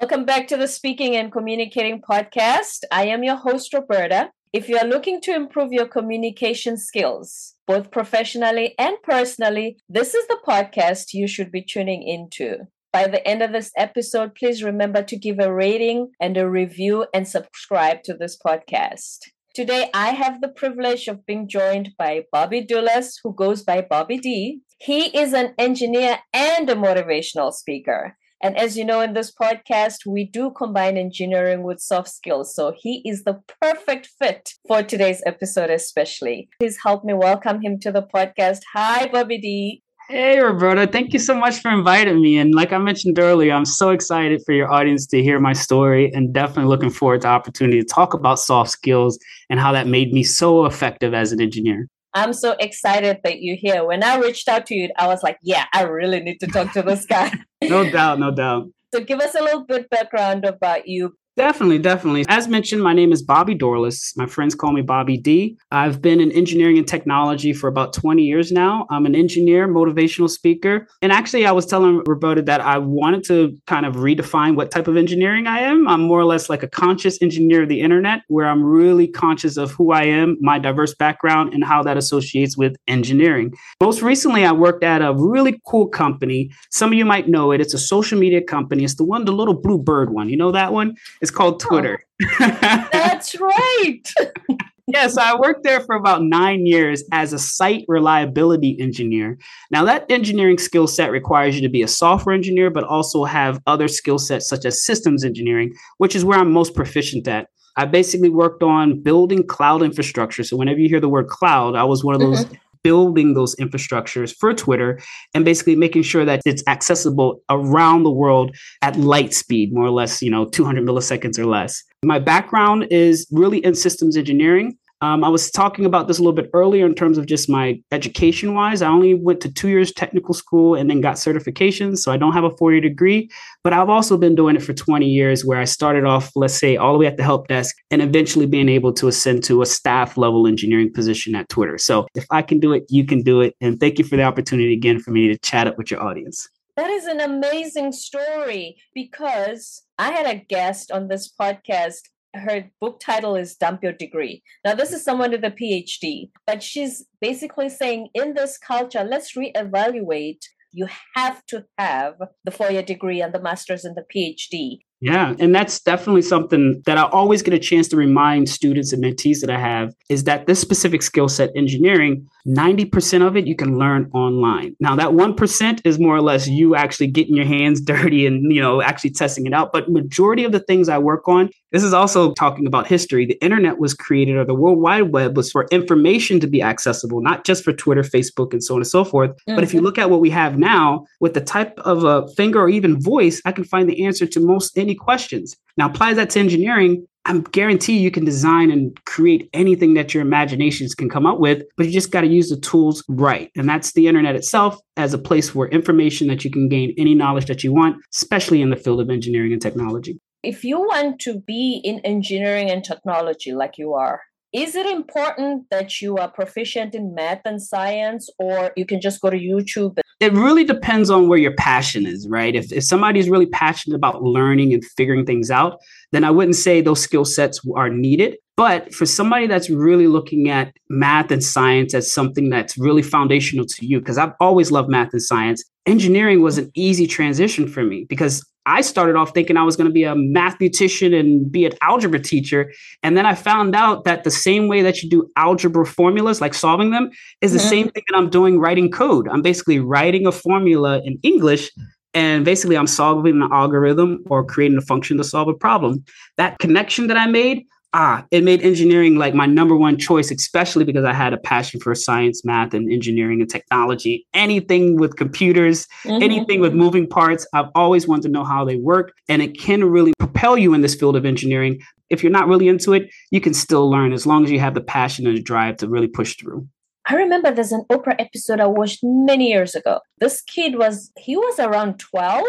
Welcome back to the Speaking and Communicating podcast. I am your host, Roberta. If you are looking to improve your communication skills, both professionally and personally, this is the podcast you should be tuning into. By the end of this episode, please remember to give a rating and a review and subscribe to this podcast. Today, I have the privilege of being joined by Bobby Dorlus, who goes by Bobby D. He is an engineer and a motivational speaker. And as you know, in this podcast, we do combine engineering with soft skills. So he is the perfect fit for today's episode, especially. Please help me welcome him to the podcast. Hi, Bobby D. Hey, Roberta. Thank you so much for inviting me. And like I mentioned earlier, I'm so excited for your audience to hear my story and definitely looking forward to opportunity to talk about soft skills and how that made me so effective as an engineer. I'm so excited that you're here. When I reached out to you, I was like, yeah, I really need to talk to this guy. no doubt, no doubt. So give us a little bit background about you Definitely, definitely. As mentioned, my name is Bobby Dorlus. My friends call me Bobby D. I've been in engineering and technology for about 20 years now. I'm an engineer, motivational speaker. And actually, I was telling Roberta that I wanted to kind of redefine what type of engineering I am. I'm more or less like a conscious engineer of the internet, where I'm really conscious of who I am, my diverse background, and how that associates with engineering. Most recently, I worked at a really cool company. Some of you might know it. It's a social media company. It's the one, the little blue bird one. You know that one? It's called Twitter. Oh, that's right. yes, I worked there for about nine years as a site reliability engineer. Now, that engineering skill set requires you to be a software engineer, but also have other skill sets such as systems engineering, which is where I'm most proficient at. I basically worked on building cloud infrastructure. So, whenever you hear the word cloud, I was one of those mm-hmm building those infrastructures for Twitter and basically making sure that it's accessible around the world at light speed, more or less, you know, 200 milliseconds or less. My background is really in systems engineering. Um, I was talking about this a little bit earlier in terms of just my education wise. I only went to two years technical school and then got certifications. So I don't have a four year degree, but I've also been doing it for 20 years where I started off, let's say, all the way at the help desk and eventually being able to ascend to a staff level engineering position at Twitter. So if I can do it, you can do it. And thank you for the opportunity again for me to chat up with your audience. That is an amazing story because I had a guest on this podcast her book title is Dump Your Degree. Now, this is someone with a PhD, but she's basically saying in this culture, let's reevaluate. You have to have the four year degree and the master's and the PhD. Yeah, and that's definitely something that I always get a chance to remind students and mentees that I have is that this specific skill set, engineering, 90% of it you can learn online. Now that 1% is more or less you actually getting your hands dirty and you know actually testing it out, but majority of the things I work on, this is also talking about history. The internet was created or the World Wide Web was for information to be accessible, not just for Twitter, Facebook and so on and so forth. Mm-hmm. But if you mm-hmm. look at what we have now with the type of a finger or even voice, I can find the answer to most any questions. Now, apply that to engineering. I'm guarantee you can design and create anything that your imaginations can come up with, but you just got to use the tools right. And that's the internet itself as a place where information that you can gain any knowledge that you want, especially in the field of engineering and technology. If you want to be in engineering and technology like you are, is it important that you are proficient in math and science, or you can just go to YouTube? It really depends on where your passion is, right? If, if somebody's really passionate about learning and figuring things out, then I wouldn't say those skill sets are needed. But for somebody that's really looking at math and science as something that's really foundational to you, because I've always loved math and science, engineering was an easy transition for me because I started off thinking I was going to be a mathematician and be an algebra teacher. And then I found out that the same way that you do algebra formulas, like solving them, is the mm-hmm. same thing that I'm doing writing code. I'm basically writing a formula in English. And basically, I'm solving an algorithm or creating a function to solve a problem. That connection that I made ah, it made engineering like my number one choice, especially because I had a passion for science, math, and engineering and technology. Anything with computers, mm-hmm. anything with moving parts, I've always wanted to know how they work. And it can really propel you in this field of engineering. If you're not really into it, you can still learn as long as you have the passion and the drive to really push through. I remember there's an Oprah episode I watched many years ago. This kid was, he was around 12.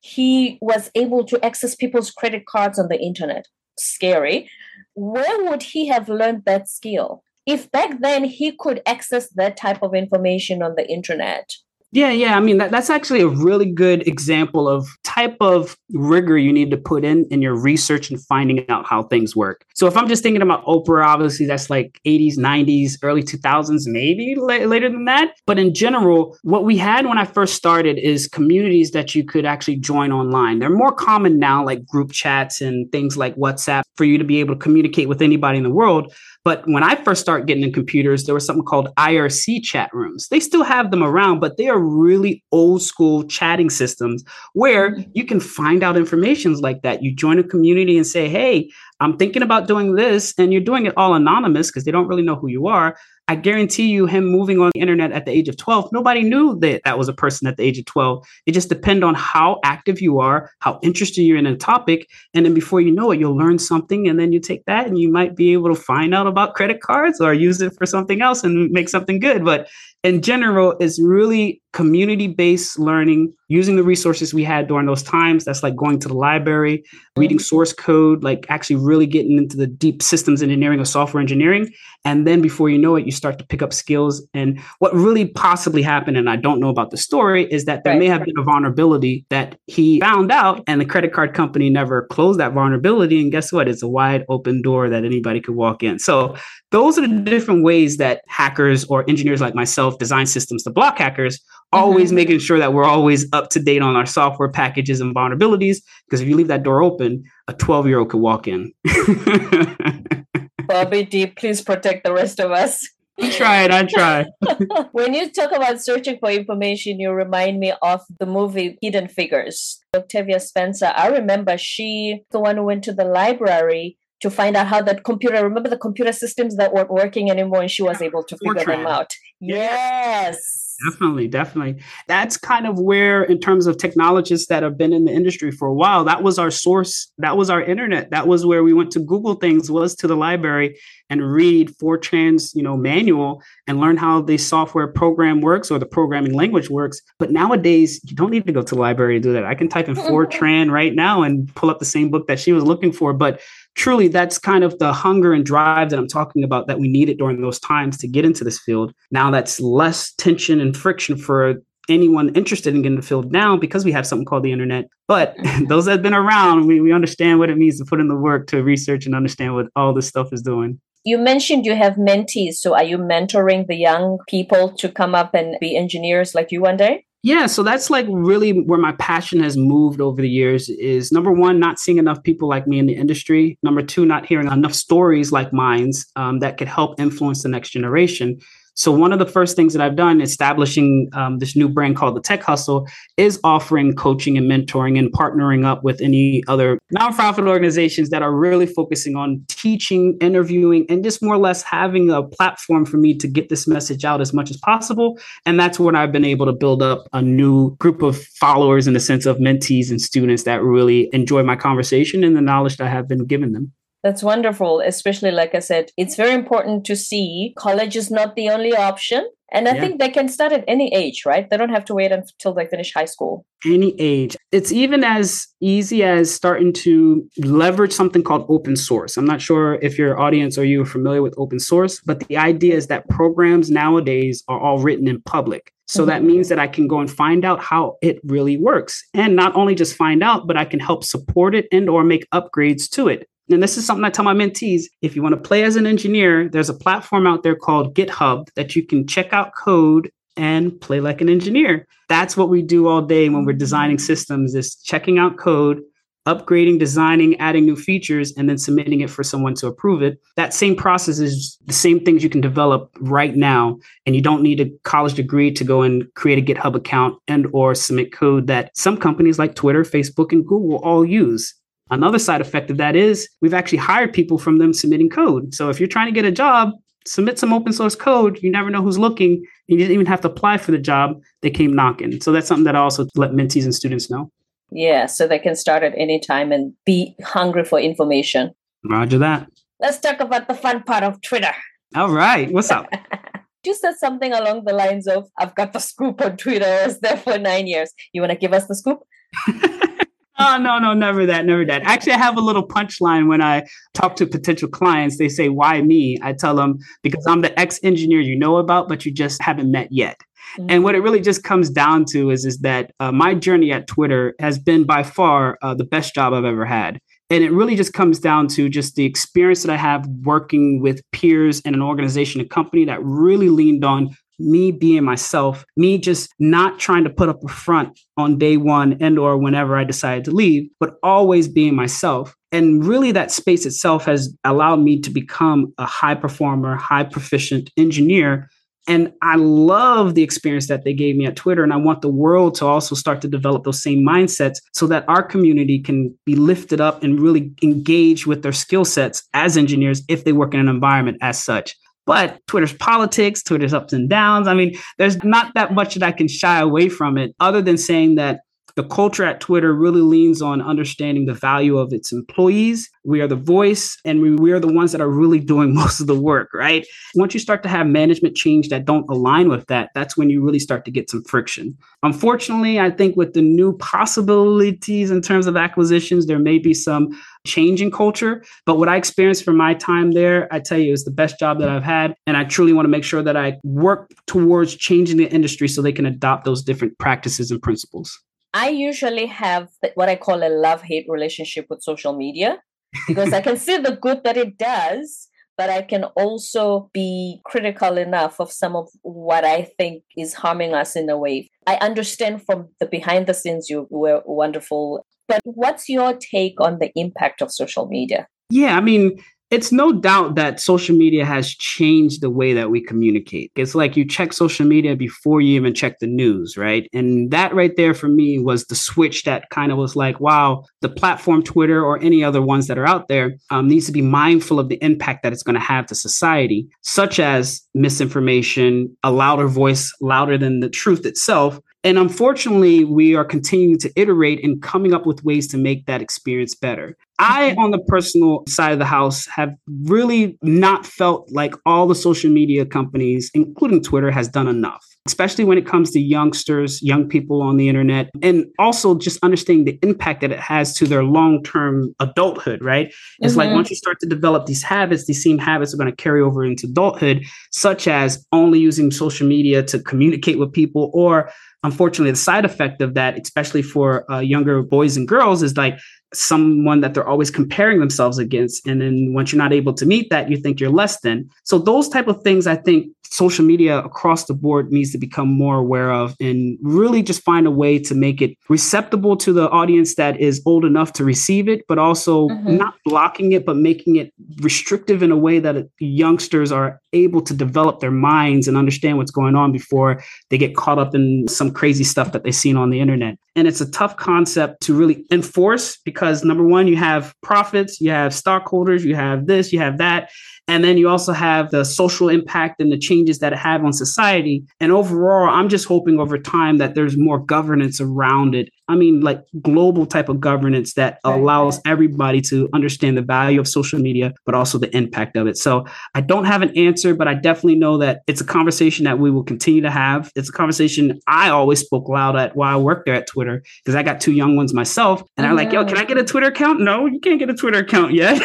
He was able to access people's credit cards on the internet. Scary where would he have learned that skill? If back then he could access that type of information on the internet, Yeah, yeah. I mean, that, that's actually a really good example of type of rigor you need to put in in your research and finding out how things work. So if I'm just thinking about Oprah, obviously that's like 80s, 90s, early 2000s, maybe la- later than that. But in general, what we had when I first started is communities that you could actually join online. They're more common now, like group chats and things like WhatsApp for you to be able to communicate with anybody in the world. But when I first started getting in computers, there was something called IRC chat rooms. They still have them around, but they are really old school chatting systems where mm-hmm. you can find out information like that. You join a community and say, hey, I'm thinking about doing this, and you're doing it all anonymous because they don't really know who you are. I guarantee you, him moving on the internet at the age of 12, nobody knew that that was a person at the age of 12. It just depends on how active you are, how interested you're in a topic. And then before you know it, you'll learn something. And then you take that and you might be able to find out about credit cards or use it for something else and make something good. But in general, it's really community based learning using the resources we had during those times. That's like going to the library, reading source code, like actually really getting into the deep systems engineering or software engineering. And then before you know it, you start to pick up skills. And what really possibly happened, and I don't know about the story, is that there right. may have been a vulnerability that he found out, and the credit card company never closed that vulnerability. And guess what? It's a wide open door that anybody could walk in. So those are the different ways that hackers or engineers like myself design systems to block hackers always mm-hmm. making sure that we're always up to date on our software packages and vulnerabilities because if you leave that door open a 12 year old could walk in bobby d please protect the rest of us I tried. I tried. when you talk about searching for information, you remind me of the movie Hidden Figures. Octavia Spencer, I remember she, the one who went to the library to find out how that computer, remember the computer systems that weren't working anymore, and she was able to figure Fortran. them out. Yes. Definitely, definitely. That's kind of where, in terms of technologists that have been in the industry for a while, that was our source. That was our internet. That was where we went to Google things, was to the library and read Fortran's, you know, manual and learn how the software program works or the programming language works. But nowadays, you don't need to go to the library to do that. I can type in Fortran right now and pull up the same book that she was looking for. But truly that's kind of the hunger and drive that I'm talking about that we needed during those times to get into this field. Now that's less tension and friction for anyone interested in getting the field now because we have something called the internet. But those that have been around, we, we understand what it means to put in the work to research and understand what all this stuff is doing. You mentioned you have mentees. So are you mentoring the young people to come up and be engineers like you one day? Yeah, so that's like really where my passion has moved over the years is number one, not seeing enough people like me in the industry. Number two, not hearing enough stories like mine's um, that could help influence the next generation. So one of the first things that I've done establishing um, this new brand called the Tech Hustle is offering coaching and mentoring and partnering up with any other nonprofit organizations that are really focusing on teaching, interviewing, and just more or less having a platform for me to get this message out as much as possible. And that's when I've been able to build up a new group of followers in the sense of mentees and students that really enjoy my conversation and the knowledge that I have been giving them. That's wonderful. Especially, like I said, it's very important to see college is not the only option. And I yeah. think they can start at any age, right? They don't have to wait until they finish high school. Any age. It's even as easy as starting to leverage something called open source. I'm not sure if your audience or you are familiar with open source, but the idea is that programs nowadays are all written in public. So mm-hmm. that means that I can go and find out how it really works. And not only just find out, but I can help support it and or make upgrades to it. And this is something I tell my mentees if you want to play as an engineer, there's a platform out there called GitHub that you can check out code and play like an engineer. That's what we do all day when we're designing systems is checking out code, upgrading, designing, adding new features, and then submitting it for someone to approve it. That same process is the same things you can develop right now. And you don't need a college degree to go and create a GitHub account and or submit code that some companies like Twitter, Facebook, and Google all use. Another side effect of that is we've actually hired people from them submitting code. So if you're trying to get a job, submit some open source code. You never know who's looking. You didn't even have to apply for the job. They came knocking. So that's something that I also let mentees and students know. Yeah, so they can start at any time and be hungry for information. Roger that. Let's talk about the fun part of Twitter. All right. What's up? you said something along the lines of, I've got the scoop on Twitter. I was there for nine years. You want to give us the scoop? Oh no, no, never that, never that. Actually, I have a little punchline when I talk to potential clients. They say, "Why me?" I tell them because I'm the ex-engineer you know about, but you just haven't met yet. Mm-hmm. And what it really just comes down to is, is that uh, my journey at Twitter has been by far uh, the best job I've ever had. And it really just comes down to just the experience that I have working with peers in an organization, a company that really leaned on me being myself, me just not trying to put up a front on day one and or whenever I decided to leave, but always being myself. And really that space itself has allowed me to become a high performer, high proficient engineer and I love the experience that they gave me at Twitter. And I want the world to also start to develop those same mindsets so that our community can be lifted up and really engage with their skill sets as engineers if they work in an environment as such. But Twitter's politics, Twitter's ups and downs. I mean, there's not that much that I can shy away from it other than saying that the culture at Twitter really leans on understanding the value of its employees. We are the voice and we, we are the ones that are really doing most of the work, right? Once you start to have management change that don't align with that, that's when you really start to get some friction. Unfortunately, I think with the new possibilities in terms of acquisitions, there may be some change in culture. But what I experienced from my time there, I tell you, is the best job that I've had. And I truly want to make sure that I work towards changing the industry so they can adopt those different practices and principles. I usually have what I call a love hate relationship with social media because I can see the good that it does, but I can also be critical enough of some of what I think is harming us in a way. I understand from the behind the scenes, you were wonderful. But what's your take on the impact of social media? Yeah, I mean, it's no doubt that social media has changed the way that we communicate. It's like you check social media before you even check the news, right? And that right there for me was the switch that kind of was like, wow, the platform Twitter or any other ones that are out there um, needs to be mindful of the impact that it's going to have to society, such as misinformation, a louder voice, louder than the truth itself, and unfortunately, we are continuing to iterate and coming up with ways to make that experience better. I, on the personal side of the house, have really not felt like all the social media companies, including Twitter, has done enough, especially when it comes to youngsters, young people on the internet, and also just understanding the impact that it has to their long term adulthood, right? It's mm-hmm. like once you start to develop these habits, these same habits are going to carry over into adulthood, such as only using social media to communicate with people or unfortunately the side effect of that especially for uh, younger boys and girls is like someone that they're always comparing themselves against and then once you're not able to meet that you think you're less than so those type of things i think social media across the board needs to become more aware of and really just find a way to make it receptible to the audience that is old enough to receive it but also mm-hmm. not blocking it but making it restrictive in a way that youngsters are able to develop their minds and understand what's going on before they get caught up in some crazy stuff that they've seen on the internet and it's a tough concept to really enforce because number one you have profits you have stockholders you have this you have that and then you also have the social impact and the changes that it had on society. And overall, I'm just hoping over time that there's more governance around it I mean, like global type of governance that allows everybody to understand the value of social media, but also the impact of it. So I don't have an answer, but I definitely know that it's a conversation that we will continue to have. It's a conversation I always spoke loud at while I worked there at Twitter because I got two young ones myself. And I'm like, yo, can I get a Twitter account? No, you can't get a Twitter account yet.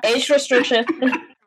Age restriction.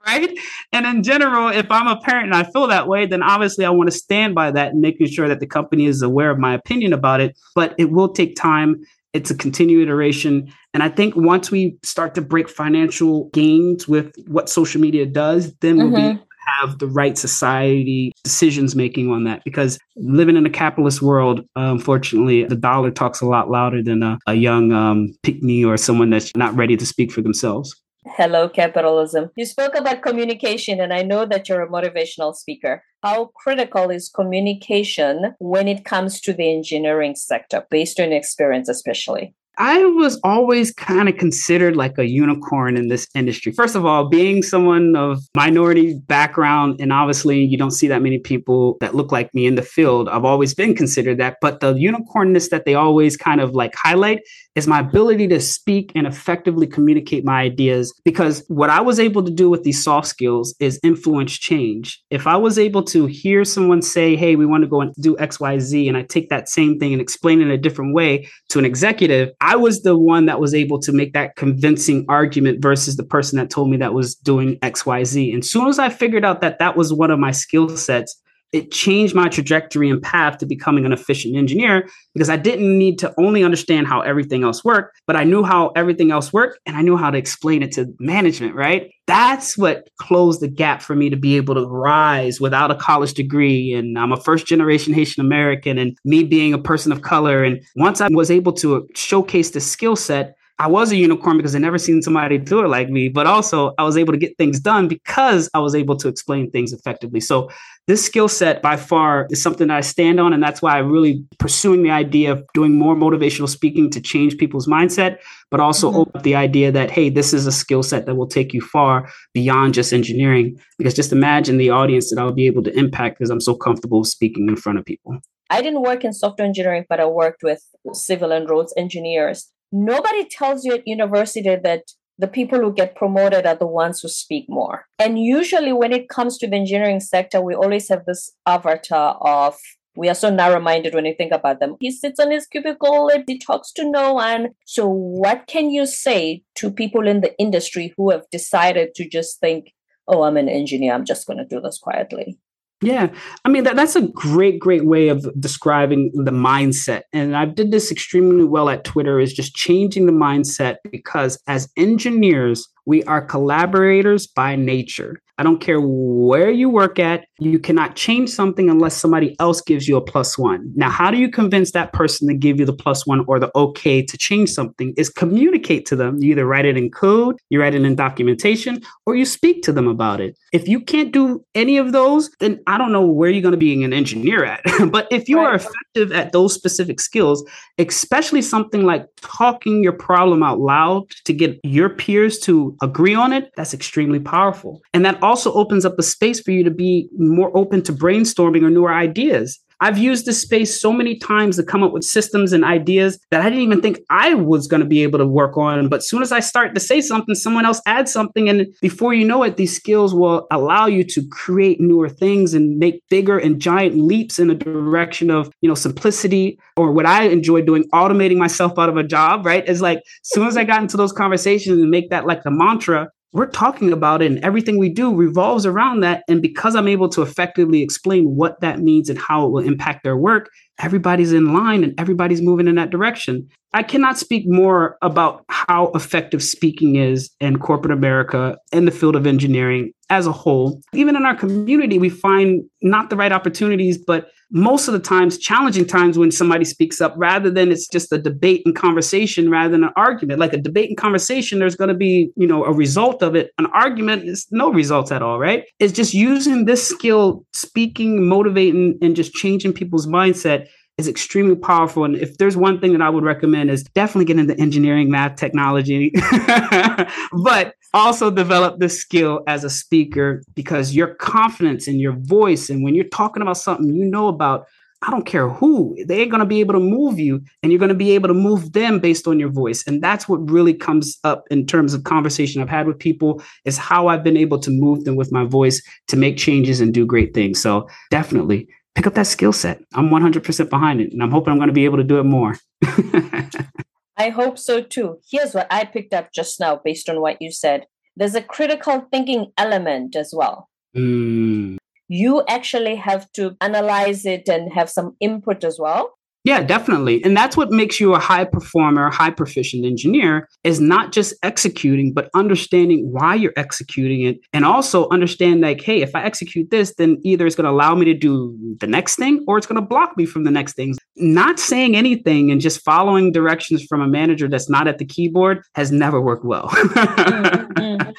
Right? And in general, if I'm a parent and I feel that way, then obviously I want to stand by that and making sure that the company is aware of my opinion about it. But it will take time. It's a continued iteration. And I think once we start to break financial gains with what social media does, then mm-hmm. we'll be mm-hmm. have the right society decisions making on that because living in a capitalist world uh, unfortunately the dollar talks a lot louder than a, a young um, pick me or someone that's not ready to speak for themselves Hello, capitalism. You spoke about communication, and I know that you're a motivational speaker. How critical is communication when it comes to the engineering sector, based on experience, especially? I was always kind of considered like a unicorn in this industry. First of all, being someone of minority background, and obviously you don't see that many people that look like me in the field. I've always been considered that. But the unicornness that they always kind of like highlight is my ability to speak and effectively communicate my ideas. Because what I was able to do with these soft skills is influence change. If I was able to hear someone say, hey, we want to go and do XYZ, and I take that same thing and explain it in a different way to an executive, I was the one that was able to make that convincing argument versus the person that told me that was doing XYZ. And soon as I figured out that that was one of my skill sets, it changed my trajectory and path to becoming an efficient engineer because I didn't need to only understand how everything else worked, but I knew how everything else worked and I knew how to explain it to management, right? That's what closed the gap for me to be able to rise without a college degree. And I'm a first generation Haitian American and me being a person of color. And once I was able to showcase the skill set, I was a unicorn because I never seen somebody do it like me, but also I was able to get things done because I was able to explain things effectively. So this skill set by far is something that I stand on. And that's why I'm really pursuing the idea of doing more motivational speaking to change people's mindset, but also mm-hmm. open up the idea that, hey, this is a skill set that will take you far beyond just engineering. Because just imagine the audience that I'll be able to impact because I'm so comfortable speaking in front of people. I didn't work in software engineering, but I worked with civil and roads engineers nobody tells you at university that the people who get promoted are the ones who speak more. And usually, when it comes to the engineering sector, we always have this avatar of we are so narrow minded when you think about them. He sits on his cubicle and he talks to no one. So, what can you say to people in the industry who have decided to just think, oh, I'm an engineer, I'm just going to do this quietly? Yeah, I mean that that's a great, great way of describing the mindset. And I've did this extremely well at Twitter. Is just changing the mindset because as engineers, we are collaborators by nature. I don't care where you work at, you cannot change something unless somebody else gives you a plus one. Now, how do you convince that person to give you the plus one or the okay to change something? Is communicate to them. You either write it in code, you write it in documentation, or you speak to them about it. If you can't do any of those, then I don't know where you're going to be an engineer at. but if you right. are effective at those specific skills, especially something like talking your problem out loud to get your peers to agree on it, that's extremely powerful. And that also opens up the space for you to be more open to brainstorming or newer ideas. I've used this space so many times to come up with systems and ideas that I didn't even think I was going to be able to work on. But soon as I start to say something, someone else adds something. And before you know it, these skills will allow you to create newer things and make bigger and giant leaps in a direction of, you know, simplicity or what I enjoy doing, automating myself out of a job, right? Is like, as soon as I got into those conversations and make that like the mantra, we're talking about it and everything we do revolves around that. And because I'm able to effectively explain what that means and how it will impact their work, everybody's in line and everybody's moving in that direction. I cannot speak more about how effective speaking is in corporate America and the field of engineering as a whole. Even in our community, we find not the right opportunities, but most of the times challenging times when somebody speaks up rather than it's just a debate and conversation rather than an argument. Like a debate and conversation, there's going to be, you know, a result of it. An argument is no results at all, right? It's just using this skill, speaking, motivating, and just changing people's mindset is extremely powerful. And if there's one thing that I would recommend is definitely get into engineering, math, technology, but also develop the skill as a speaker because your confidence in your voice and when you're talking about something you know about, I don't care who, they're going to be able to move you and you're going to be able to move them based on your voice. And that's what really comes up in terms of conversation I've had with people is how I've been able to move them with my voice to make changes and do great things. So definitely pick up that skill set. I'm 100% behind it, and I'm hoping I'm going to be able to do it more. I hope so too. Here's what I picked up just now based on what you said there's a critical thinking element as well. Mm. You actually have to analyze it and have some input as well. Yeah, definitely. And that's what makes you a high performer, high proficient engineer is not just executing, but understanding why you're executing it. And also understand like, hey, if I execute this, then either it's going to allow me to do the next thing or it's going to block me from the next things. Not saying anything and just following directions from a manager that's not at the keyboard has never worked well. mm-hmm.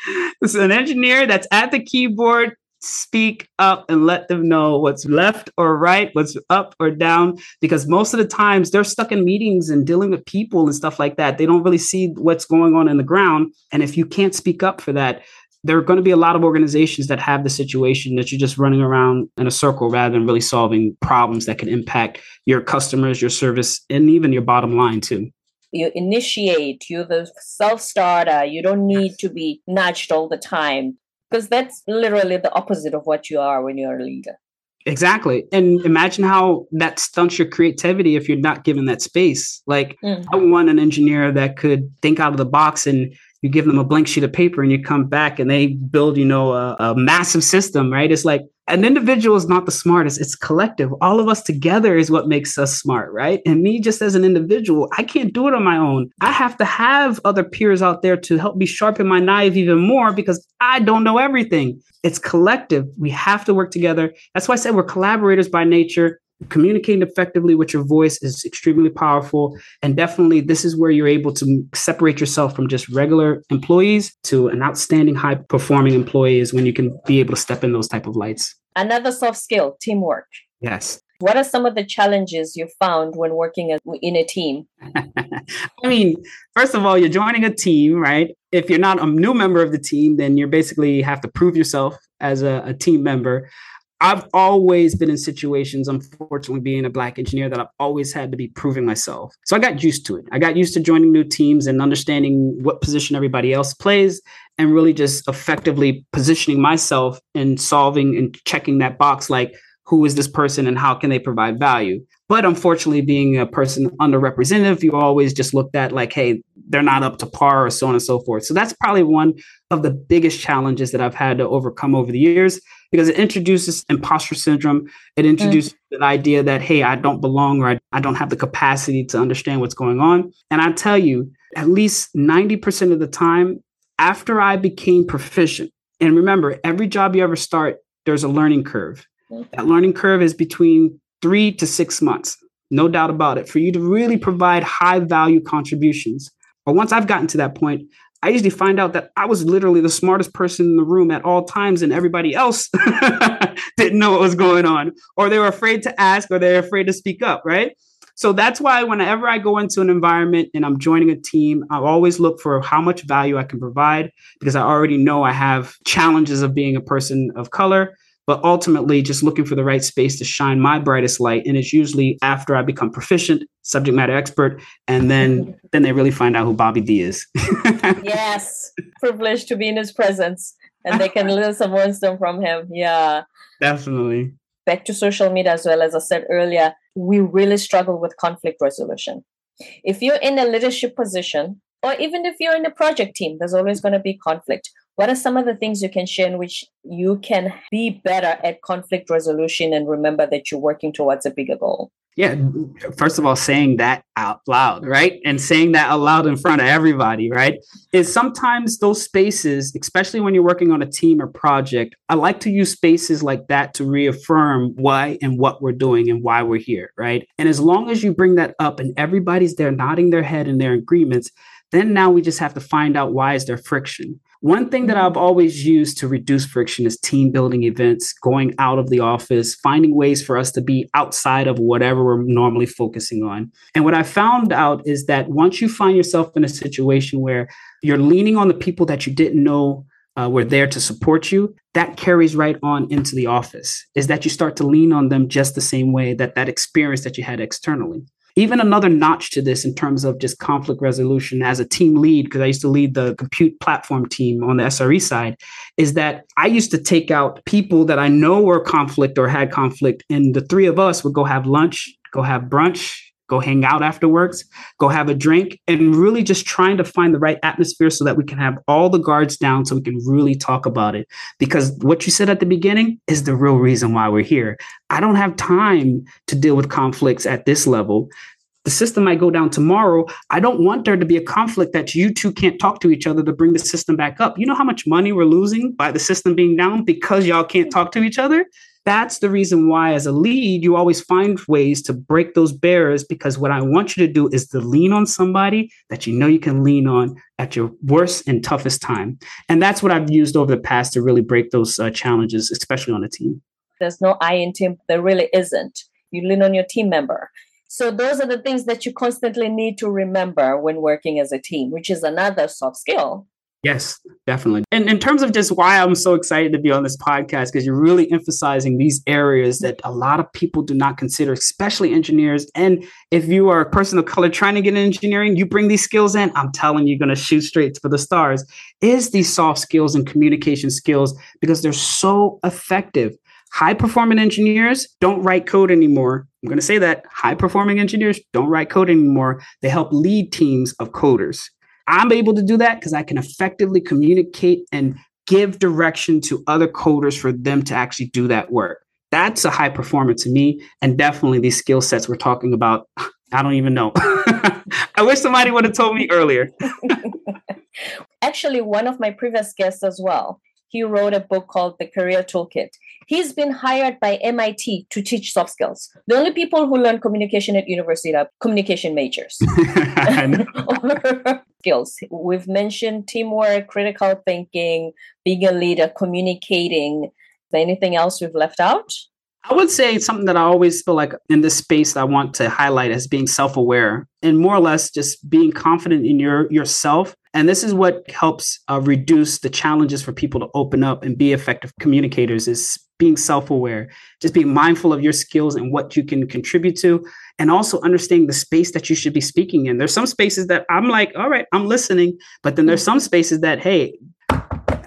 so an engineer that's at the keyboard speak up and let them know what's left or right, what's up or down, because most of the times they're stuck in meetings and dealing with people and stuff like that. They don't really see what's going on in the ground. And if you can't speak up for that, there are going to be a lot of organizations that have the situation that you're just running around in a circle rather than really solving problems that can impact your customers, your service, and even your bottom line too you initiate you're the self-starter you don't need to be nudged all the time because that's literally the opposite of what you are when you're a leader. Exactly. And imagine how that stunts your creativity if you're not given that space. Like, mm-hmm. I want an engineer that could think out of the box and you give them a blank sheet of paper and you come back and they build, you know, a, a massive system, right? It's like, an individual is not the smartest it's collective. All of us together is what makes us smart right? And me just as an individual i can't do it on my own. I have to have other peers out there to help me sharpen my knife even more because i don't know everything. It's collective. We have to work together. That's why i said we're collaborators by nature communicating effectively with your voice is extremely powerful. And definitely this is where you're able to separate yourself from just regular employees to an outstanding high performing employee is when you can be able to step in those type of lights. Another soft skill teamwork. Yes. What are some of the challenges you found when working in a team? I mean first of all you're joining a team right? If you're not a new member of the team then you basically have to prove yourself as a, a team member I've always been in situations, unfortunately, being a black engineer, that I've always had to be proving myself. So I got used to it. I got used to joining new teams and understanding what position everybody else plays and really just effectively positioning myself and solving and checking that box like, who is this person and how can they provide value? But unfortunately, being a person underrepresented, you always just looked at like, hey, they're not up to par or so on and so forth. So that's probably one of the biggest challenges that I've had to overcome over the years because it introduces imposter syndrome. It introduces mm. the idea that, hey, I don't belong or I, I don't have the capacity to understand what's going on. And I tell you, at least 90% of the time, after I became proficient, and remember, every job you ever start, there's a learning curve. Mm. That learning curve is between three to six months, no doubt about it, for you to really provide high value contributions. But once I've gotten to that point, I usually find out that I was literally the smartest person in the room at all times, and everybody else didn't know what was going on, or they were afraid to ask, or they're afraid to speak up, right? So that's why whenever I go into an environment and I'm joining a team, I always look for how much value I can provide because I already know I have challenges of being a person of color but ultimately just looking for the right space to shine my brightest light and it's usually after i become proficient subject matter expert and then then they really find out who bobby d is. Yes privileged to be in his presence and they can learn some wisdom from him yeah. Definitely. Back to social media as well as i said earlier we really struggle with conflict resolution. If you're in a leadership position or even if you're in a project team there's always going to be conflict what are some of the things you can share in which you can be better at conflict resolution and remember that you're working towards a bigger goal? Yeah, first of all, saying that out loud, right? And saying that aloud in front of everybody, right? Is sometimes those spaces, especially when you're working on a team or project, I like to use spaces like that to reaffirm why and what we're doing and why we're here, right? And as long as you bring that up and everybody's there nodding their head in their agreements, then now we just have to find out why is there friction one thing that I've always used to reduce friction is team building events, going out of the office, finding ways for us to be outside of whatever we're normally focusing on. And what I found out is that once you find yourself in a situation where you're leaning on the people that you didn't know uh, were there to support you, that carries right on into the office. Is that you start to lean on them just the same way that that experience that you had externally even another notch to this in terms of just conflict resolution as a team lead, because I used to lead the compute platform team on the SRE side, is that I used to take out people that I know were conflict or had conflict, and the three of us would go have lunch, go have brunch, go hang out afterwards, go have a drink, and really just trying to find the right atmosphere so that we can have all the guards down so we can really talk about it. Because what you said at the beginning is the real reason why we're here. I don't have time to deal with conflicts at this level. The system might go down tomorrow. I don't want there to be a conflict that you two can't talk to each other to bring the system back up. You know how much money we're losing by the system being down because y'all can't talk to each other? That's the reason why as a lead you always find ways to break those barriers because what i want you to do is to lean on somebody that you know you can lean on at your worst and toughest time. And that's what i've used over the past to really break those uh, challenges especially on a team. There's no i in team. There really isn't. You lean on your team member. So those are the things that you constantly need to remember when working as a team which is another soft skill Yes, definitely. And in terms of just why I'm so excited to be on this podcast, because you're really emphasizing these areas that a lot of people do not consider, especially engineers. And if you are a person of color trying to get in engineering, you bring these skills in, I'm telling you, you're going to shoot straight for the stars, is these soft skills and communication skills because they're so effective. High performing engineers don't write code anymore. I'm going to say that high performing engineers don't write code anymore. They help lead teams of coders. I'm able to do that because I can effectively communicate and give direction to other coders for them to actually do that work. That's a high performer to me. And definitely these skill sets we're talking about, I don't even know. I wish somebody would have told me earlier. Actually, one of my previous guests as well, he wrote a book called The Career Toolkit. He's been hired by MIT to teach soft skills. The only people who learn communication at university are communication majors. skills. We've mentioned teamwork, critical thinking, being a leader, communicating. Anything else we've left out? I would say something that I always feel like in this space I want to highlight as being self-aware and more or less just being confident in your yourself. And this is what helps uh, reduce the challenges for people to open up and be effective communicators is being self-aware, just being mindful of your skills and what you can contribute to and also understanding the space that you should be speaking in. There's some spaces that I'm like, all right, I'm listening, but then there's some spaces that hey,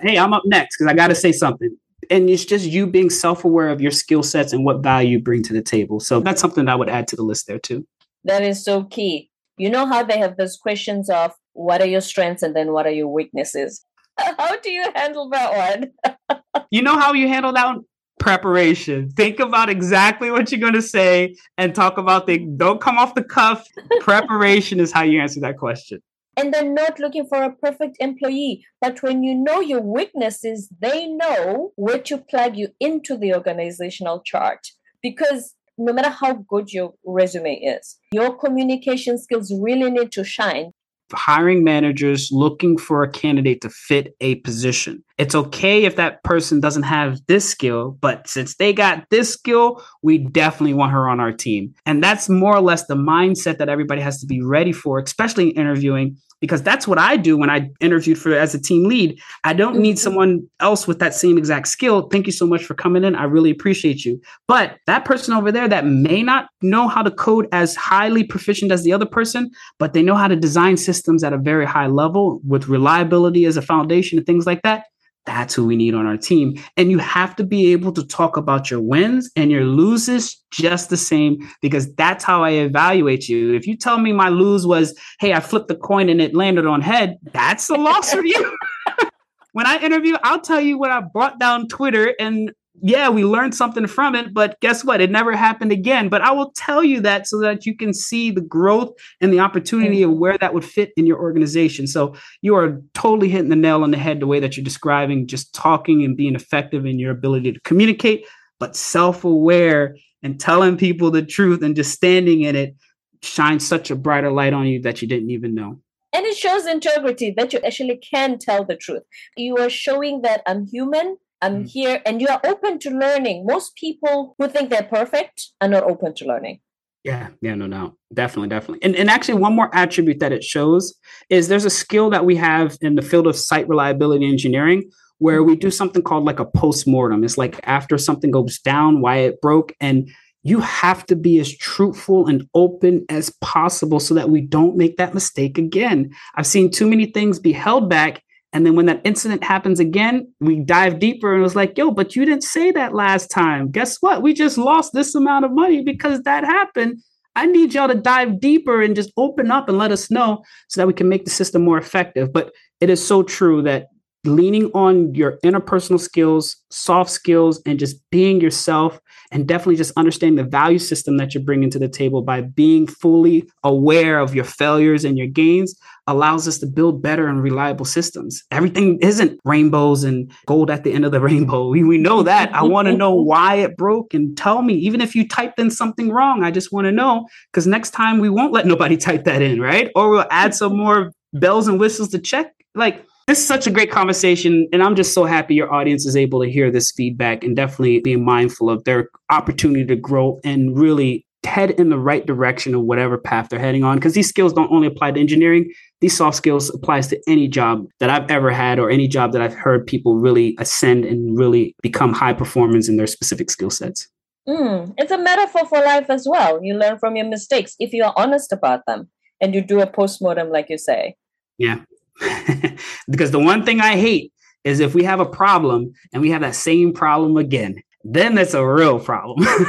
hey, I'm up next because I got to say something and it's just you being self-aware of your skill sets and what value you bring to the table. So that's something that i would add to the list there too. That is so key. You know how they have those questions of what are your strengths and then what are your weaknesses? How do you handle that one? You know how you handle that one? preparation. Think about exactly what you're going to say and talk about the don't come off the cuff. Preparation is how you answer that question and they're not looking for a perfect employee. But when you know your weaknesses, they know where to plug you into the organizational chart. Because no matter how good your resume is, your communication skills really need to shine. Hiring managers looking for a candidate to fit a position. It's okay if that person doesn't have this skill, but since they got this skill, we definitely want her on our team. And that's more or less the mindset that everybody has to be ready for, especially interviewing because that's what I do when I interviewed for as a team lead. I don't need mm-hmm. someone else with that same exact skill. Thank you so much for coming in. I really appreciate you. But that person over there that may not know how to code as highly proficient as the other person, but they know how to design systems at a very high level with reliability as a foundation and things like that that's who we need on our team. And you have to be able to talk about your wins and your loses just the same because that's how I evaluate you. If you tell me my lose was, hey, I flipped the coin and it landed on head, that's a loss for you. when I interview, I'll tell you what I brought down Twitter and yeah, we learned something from it, but guess what? It never happened again. But I will tell you that so that you can see the growth and the opportunity mm. of where that would fit in your organization. So you are totally hitting the nail on the head the way that you're describing just talking and being effective in your ability to communicate, but self aware and telling people the truth and just standing in it shines such a brighter light on you that you didn't even know. And it shows integrity that you actually can tell the truth. You are showing that I'm human I'm mm. here and you are open to learning. Most people who think they're perfect are not open to learning. Yeah, yeah, no, no, definitely, definitely. And, and actually, one more attribute that it shows is there's a skill that we have in the field of site reliability engineering where we do something called like a post-mortem. It's like after something goes down, why it broke. And you have to be as truthful and open as possible so that we don't make that mistake again. I've seen too many things be held back and then when that incident happens again, we dive deeper and it was like, yo, but you didn't say that last time. Guess what? We just lost this amount of money because that happened. I need y'all to dive deeper and just open up and let us know so that we can make the system more effective. But it is so true that leaning on your interpersonal skills, soft skills, and just being yourself, and definitely just understanding the value system that you're bringing to the table by being fully aware of your failures and your gains allows us to build better and reliable systems. Everything isn't rainbows and gold at the end of the rainbow. We, we know that. I want to know why it broke and tell me, even if you typed in something wrong, I just want to know because next time we won't let nobody type that in, right? Or we'll add some more bells and whistles to check. Like, this is such a great conversation, and I'm just so happy your audience is able to hear this feedback and definitely being mindful of their opportunity to grow and really head in the right direction of whatever path they're heading on. Because these skills don't only apply to engineering; these soft skills applies to any job that I've ever had or any job that I've heard people really ascend and really become high performers in their specific skill sets. Mm, it's a metaphor for life as well. You learn from your mistakes if you are honest about them and you do a postmortem, like you say. Yeah, because the one thing I hate is if we have a problem and we have that same problem again, then that's a real problem. or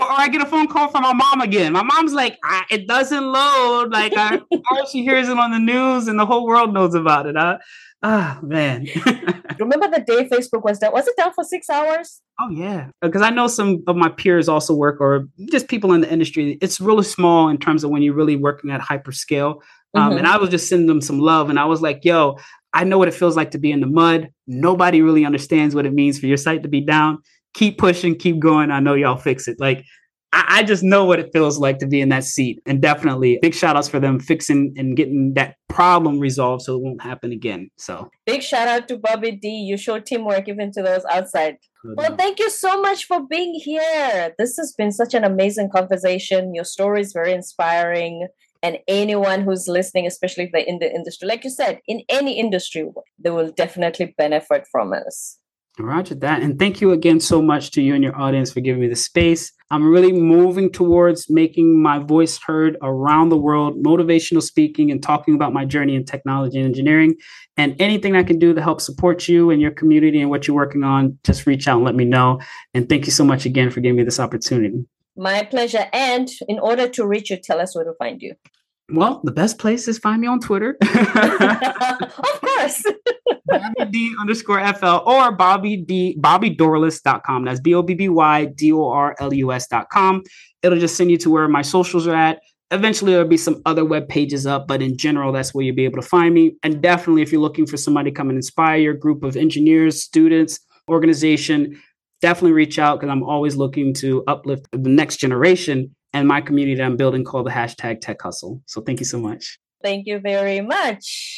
I get a phone call from my mom again. My mom's like, it doesn't load. Like, I, or she hears it on the news and the whole world knows about it. Ah, man. Remember the day Facebook was down? Was it down for six hours? Oh, yeah. Because I know some of my peers also work, or just people in the industry. It's really small in terms of when you're really working at hyperscale. Um, mm-hmm. And I was just sending them some love. And I was like, yo, I know what it feels like to be in the mud. Nobody really understands what it means for your site to be down. Keep pushing, keep going. I know y'all fix it. Like, I, I just know what it feels like to be in that seat. And definitely big shout outs for them fixing and getting that problem resolved so it won't happen again. So big shout out to Bobby D. You show teamwork even to those outside. Well, thank you so much for being here. This has been such an amazing conversation. Your story is very inspiring. And anyone who's listening, especially if they're in the industry, like you said, in any industry, they will definitely benefit from us. Roger that. And thank you again so much to you and your audience for giving me the space. I'm really moving towards making my voice heard around the world, motivational speaking and talking about my journey in technology and engineering. And anything I can do to help support you and your community and what you're working on, just reach out and let me know. And thank you so much again for giving me this opportunity. My pleasure. And in order to reach you, tell us where to find you. Well, the best place is find me on Twitter. of course. Bobby D underscore FL or Bobby D BobbyDorlus.com. That's B-O-B-B-Y-D-O-R-L-U-S.com. It'll just send you to where my socials are at. Eventually there'll be some other web pages up, but in general, that's where you'll be able to find me. And definitely if you're looking for somebody to come and inspire your group of engineers, students, organization, definitely reach out because I'm always looking to uplift the next generation and my community that I'm building called the hashtag Tech Hustle. So thank you so much. Thank you very much.